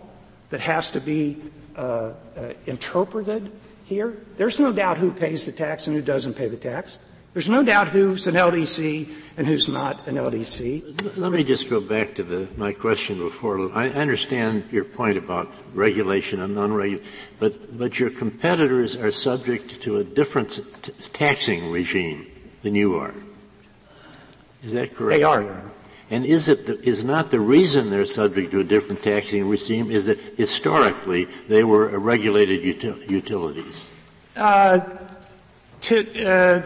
that has to be uh, uh, interpreted here. There's no doubt who pays the tax and who doesn't pay the tax. There's no doubt who's an LDC and who's not an LDC. Let me just go back to the, my question before. I understand your point about regulation and non-regulation, but, but your competitors are subject to a different t- taxing regime than you are. Is that correct? They are. And is it the, is not the reason they're subject to a different taxing regime is that historically they were regulated util- utilities? Uh, to, uh,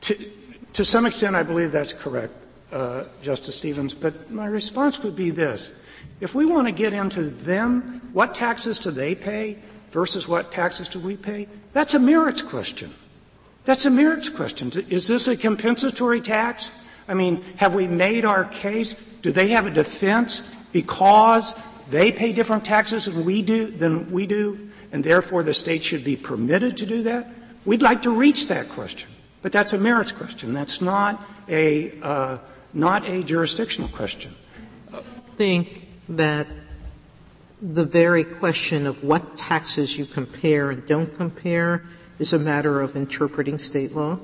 to, to some extent, I believe that's correct, uh, Justice Stevens. But my response would be this: If we want to get into them, what taxes do they pay versus what taxes do we pay? That's a merits question. That's a merits question. Is this a compensatory tax? I mean, have we made our case? Do they have a defense because they pay different taxes than we do, than we do, and therefore the state should be permitted to do that? We'd like to reach that question, but that's a merits question. That's not a uh, not a jurisdictional question. I think that the very question of what taxes you compare and don't compare is a matter of interpreting state law.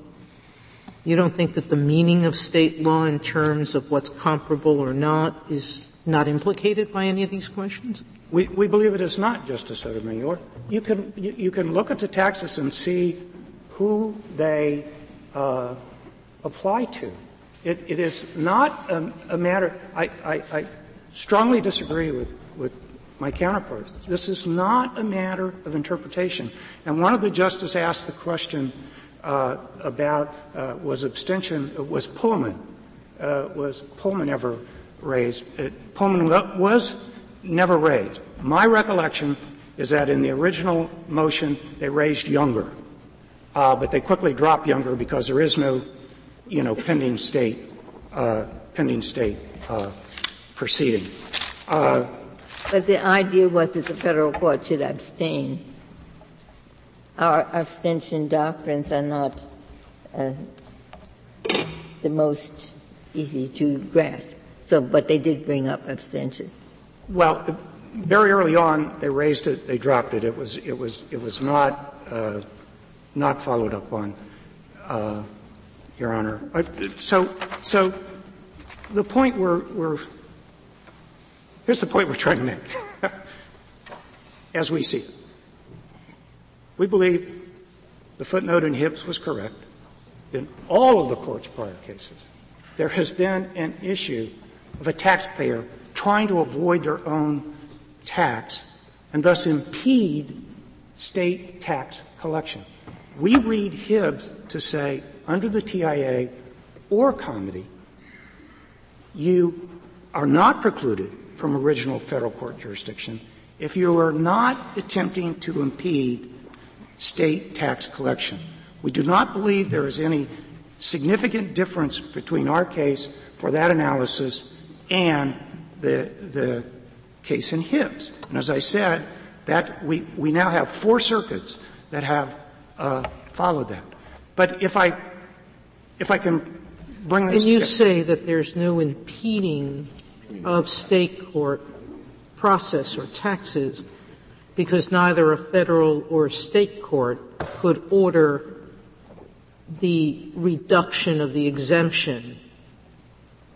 You don't think that the meaning of state law in terms of what's comparable or not is not implicated by any of these questions? We, we believe it is not, Justice Sotomayor. You can, you, you can look at the taxes and see who they uh, apply to. It, it is not a, a matter, I, I, I, strongly disagree with, with my counterparts. This is not a matter of interpretation. And one of the justices asked the question uh, about uh, was abstention was Pullman uh, was Pullman ever raised? It, Pullman was never raised. My recollection is that in the original motion they raised Younger, uh, but they quickly dropped Younger because there is no, you know, pending state uh, pending state uh, proceeding. but the idea was that the federal court should abstain our abstention doctrines are not uh, the most easy to grasp. So, but they did bring up abstention. Well, very early on, they raised it, they dropped it. It was, it was, it was not, uh, not followed up on, uh, Your Honor. So, so the point we're, we're, here's the point we're trying to make, (laughs) as we see it. We believe the footnote in Hibbs was correct. In all of the court's prior cases, there has been an issue of a taxpayer trying to avoid their own tax and thus impede state tax collection. We read Hibbs to say, under the TIA or comity, you are not precluded from original federal court jurisdiction if you are not attempting to impede state tax collection. We do not believe there is any significant difference between our case for that analysis and the, the case in Hibbs. And as I said, that we, we now have four circuits that have uh, followed that. But if I, if I can bring this. And you say that there's no impeding of state court process or taxes because neither a federal or state court could order the reduction of the exemption.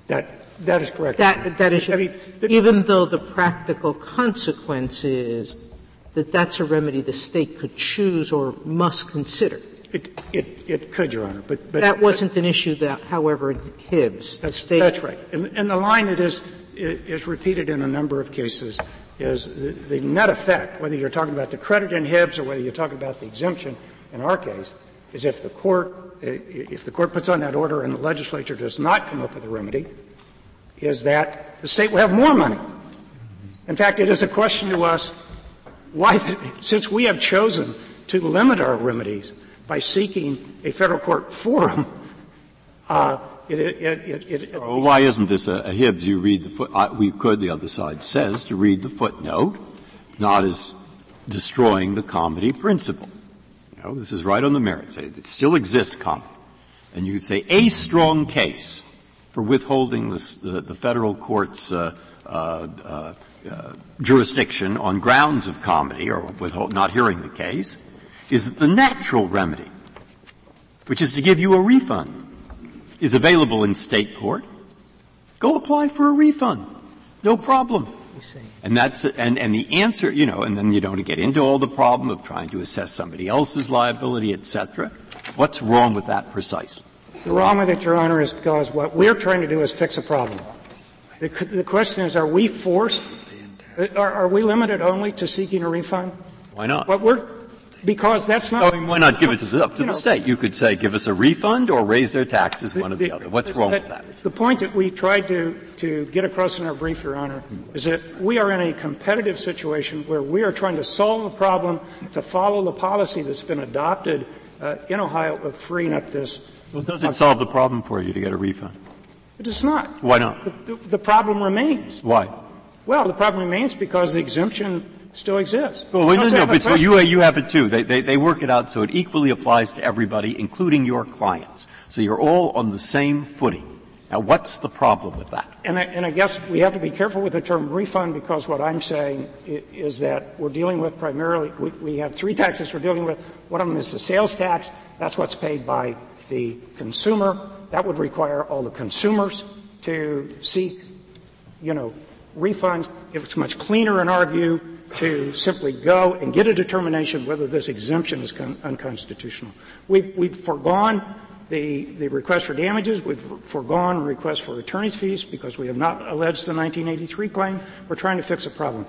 That, that is correct. That, that is, I mean, even though the practical consequence is that that's a remedy the state could choose or must consider. It, it, it could, Your Honor, but, but that wasn't an issue that, however, in Hibbs. That's, state, that's right, and, and the line it is is repeated in a number of cases is the, net effect, whether you're talking about the credit in Hibbs or whether you're talking about the exemption in our case, is if the court, if the court puts on that order and the legislature does not come up with a remedy, is that the state will have more money. In fact, it is a question to us why, since we have chosen to limit our remedies by seeking a federal court forum, uh, it, it, it, well, why isn't this a, a Hibbs? You read the foot. We could. The other side says to read the footnote, not as destroying the comity principle. You know, this is right on the merits. It still exists comity, and you could say a strong case for withholding the, the federal court's uh, uh, uh, uh, jurisdiction on grounds of comity or withhold, not hearing the case is that the natural remedy, which is to give you a refund, is available in state court. Go apply for a refund. No problem. And that's and and the answer, you know, and then you don't get into all the problem of trying to assess somebody else's liability, etc. What's wrong with that precisely? The wrong with it, Your Honor, is because what we're trying to do is fix a problem. The, the question is, are we forced? Are, are, we limited only to seeking a refund? Why not? What we're because that's not. I mean, why not give it to the, up to the state? You could say, give us a refund or raise their taxes, the, one or the, the, other. What's wrong with that? The point that we tried to, to get across in our brief, Your Honor, is that we are in a competitive situation where we are trying to solve a problem to follow the policy that's been adopted uh, in Ohio of freeing up this. Well, does it solve the problem for you to get a refund? It does not. Why not? The, the, the problem remains. Why? Well, the problem remains because the exemption still exists. Well, no, no, but so you, you have it too. They, they, they work it out so it equally applies to everybody, including your clients. So you're all on the same footing. Now, what's the problem with that? And I, and I guess we have to be careful with the term refund because what I'm saying is that we're dealing with primarily, we, we have three taxes we're dealing with. One of them is the sales tax. That's what's paid by the consumer. That would require all the consumers to seek, you know, refunds. It's much cleaner in our view to simply go and get a determination whether this exemption is con- unconstitutional. We've, we've foregone the, the request for damages. We've foregone request for attorney's fees because we have not alleged the 1983 claim. We're trying to fix a problem.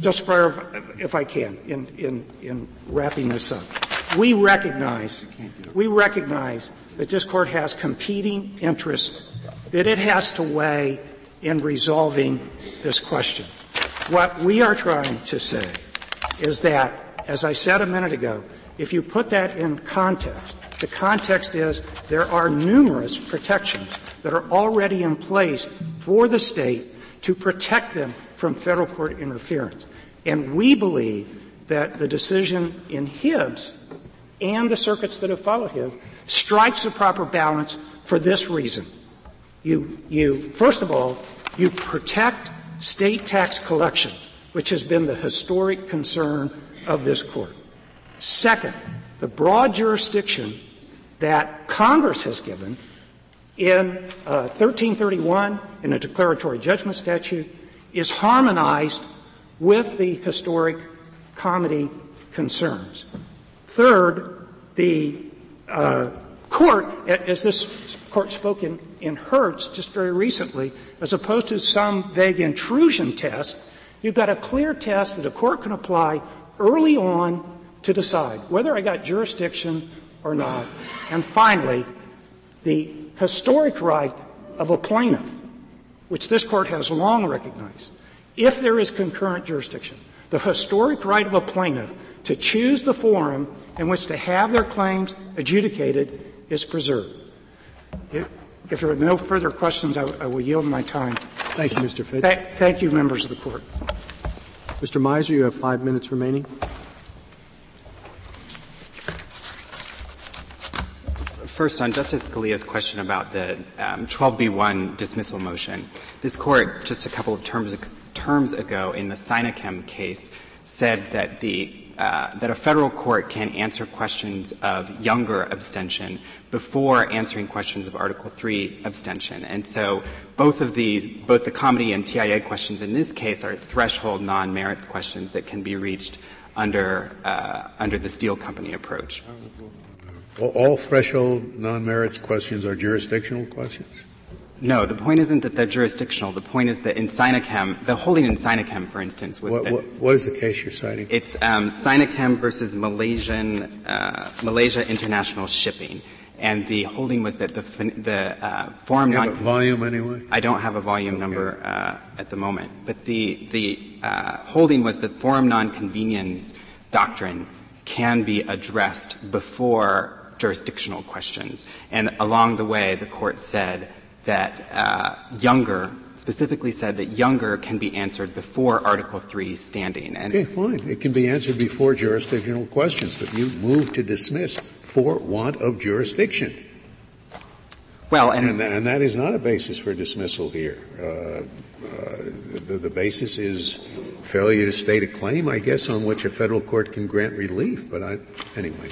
Just prior, if I can, in, in, in wrapping this up. We recognize, we recognize that this court has competing interests that it has to weigh in resolving this question. What we are trying to say is that, as I said a minute ago, if you put that in context, the context is there are numerous protections that are already in place for the state to protect them from federal court interference. And we believe that the decision in Hibbs and the circuits that have followed Hibbs strikes the proper balance for this reason. You, you, first of all, you protect state tax collection, which has been the historic concern of this court. Second, the broad jurisdiction that Congress has given in uh, 1331 in a declaratory judgment statute is harmonized with the historic comity concerns. Third, the uh, court, as this court spoke in, in Hertz just very recently, as opposed to some vague intrusion test, you've got a clear test that a court can apply early on to decide whether I got jurisdiction or not. And finally, the historic right of a plaintiff, which this court has long recognized, if there is concurrent jurisdiction, the historic right of a plaintiff to choose the forum in which to have their claims adjudicated is preserved. If, if there are no further questions, I, I, will yield my time. Thank you, Mr. Fitch. Th- thank you, members of the court. Mr. Mizer, you have five minutes remaining. First, on Justice Scalia's question about the um, 12b1 dismissal motion, this court just a couple of terms, terms ago in the Sinochem case said that the uh, that a federal court can answer questions of younger abstention before answering questions of Article 3 abstention. And so both of these, both the comity and TIA questions in this case are threshold non-merits questions that can be reached under, uh, under the Steel Company approach. All threshold non-merits questions are jurisdictional questions? No, the point isn't that they're jurisdictional. The point is that in Sinochem, the holding in Sinochem, for instance, was what, that what, what is the case you're citing? it's um, Sinochem versus Malaysian uh, Malaysia International Shipping, and the holding was that the the uh, forum You non volume anyway? I don't have a volume number uh, at the moment, but the the uh, holding was that forum non conveniens doctrine can be addressed before jurisdictional questions, and along the way, the court said that uh, Younger specifically said that Younger can be answered before Article Three standing. And Okay, fine. It can be answered before jurisdictional questions, but you move to dismiss for want of jurisdiction. well, and, And, and that is not a basis for dismissal here. Uh, uh, the, the basis is failure to state a claim, I guess, on which a federal court can grant relief. But I, anyway.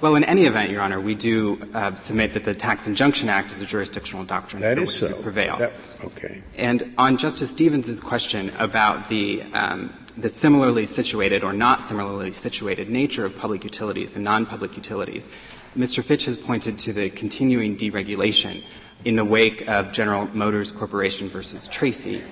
Well, in any event, Your Honor, we do uh, submit that the Tax Injunction Act is a jurisdictional doctrine That for so. prevail. That- okay. And on Justice Stevens' question about the, um, the similarly situated or not similarly situated nature of public utilities and non-public utilities, Mr. Fitch has pointed to the continuing deregulation in the wake of General Motors Corporation versus Tracy.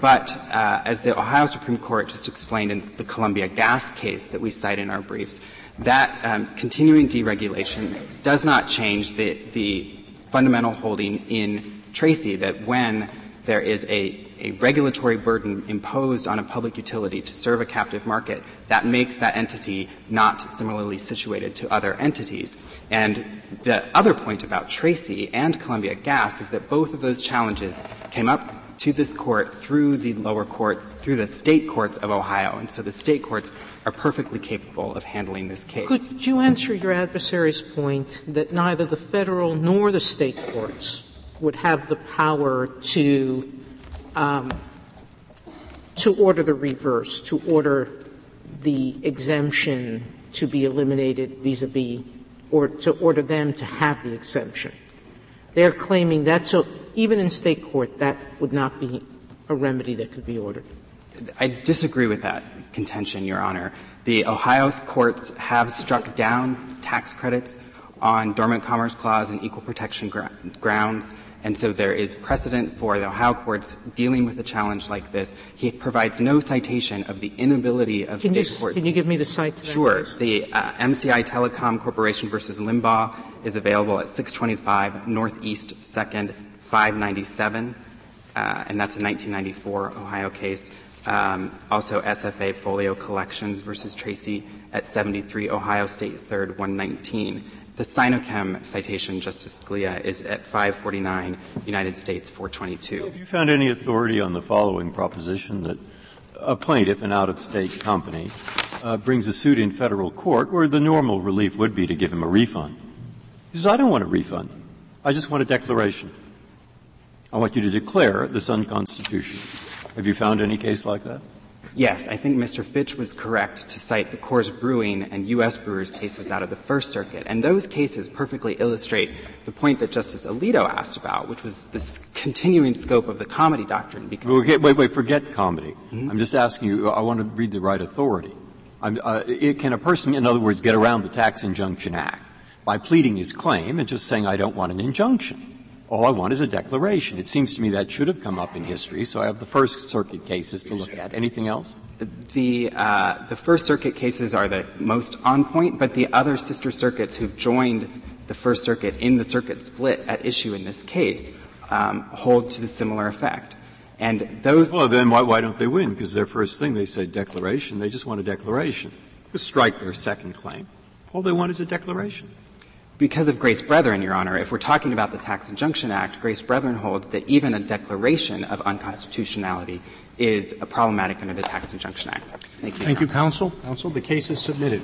But uh, as the Ohio Supreme Court just explained in the Columbia Gas case that we cite in our briefs, that um, continuing deregulation does not change the, the fundamental holding in Tracy that when there is a, a regulatory burden imposed on a public utility to serve a captive market, that makes that entity not similarly situated to other entities. And the other point about Tracy and Columbia Gas is that both of those challenges came up to this court through the lower courts, through the state courts of Ohio. And so the state courts are perfectly capable of handling this case. Could you answer your adversary's point that neither the federal nor the state courts would have the power to um, to order the reverse, to order the exemption to be eliminated vis-a-vis, or to order them to have the exemption? They're claiming that so even in state court that would not be a remedy that could be ordered. I disagree with that contention, Your Honor. The Ohio courts have struck down tax credits on dormant commerce clause and equal protection grounds, and so there is precedent for the Ohio courts dealing with a challenge like this. He provides no citation of the inability of state courts. can you give me the that Sure. The uh, MCI Telecom Corporation versus Limbach is available at 625 Northeast 2nd, 597, uh, and that's a 1994 Ohio case. Um, also, SFA Folio Collections versus Tracy at 73 Ohio State 3rd, 119. The Sinochem citation, Justice Scalia, is at 549 United States 422. Have you found any authority on the following proposition that a plaintiff, an out-of-state company, uh, brings a suit in federal court where the normal relief would be to give him a refund? He says, I don't want a refund. I just want a declaration. I want you to declare this unconstitutional. Have you found any case like that? Yes, I think Mr. Fitch was correct to cite the Coors Brewing and U.S. Brewers cases out of the First Circuit. And those cases perfectly illustrate the point that Justice Alito asked about, which was this continuing scope of the comity doctrine. Okay, wait, wait, forget comity. I'm just asking you, I want to read the right authority. I'm, uh, it, can a person, in other words, get around the Tax Injunction Act by pleading his claim and just saying, I don't want an injunction? All I want is a declaration. It seems to me that should have come up in history, so I have the First Circuit cases to look at. Anything else? the uh, the First Circuit cases are the most on point, but the other sister circuits who've joined the First Circuit in the circuit split at issue in this case um, hold to the similar effect. And those Well, then why, why don't they win? Because their first thing they say declaration. They just want a declaration. Just strike their second claim. All they want is a declaration. Because of Grace Brethren, Your Honor, if we're talking about the Tax Injunction Act, Grace Brethren holds that even a declaration of unconstitutionality is problematic under the Tax Injunction Act. Thank you. Thank you, counsel. Counsel, the case is submitted.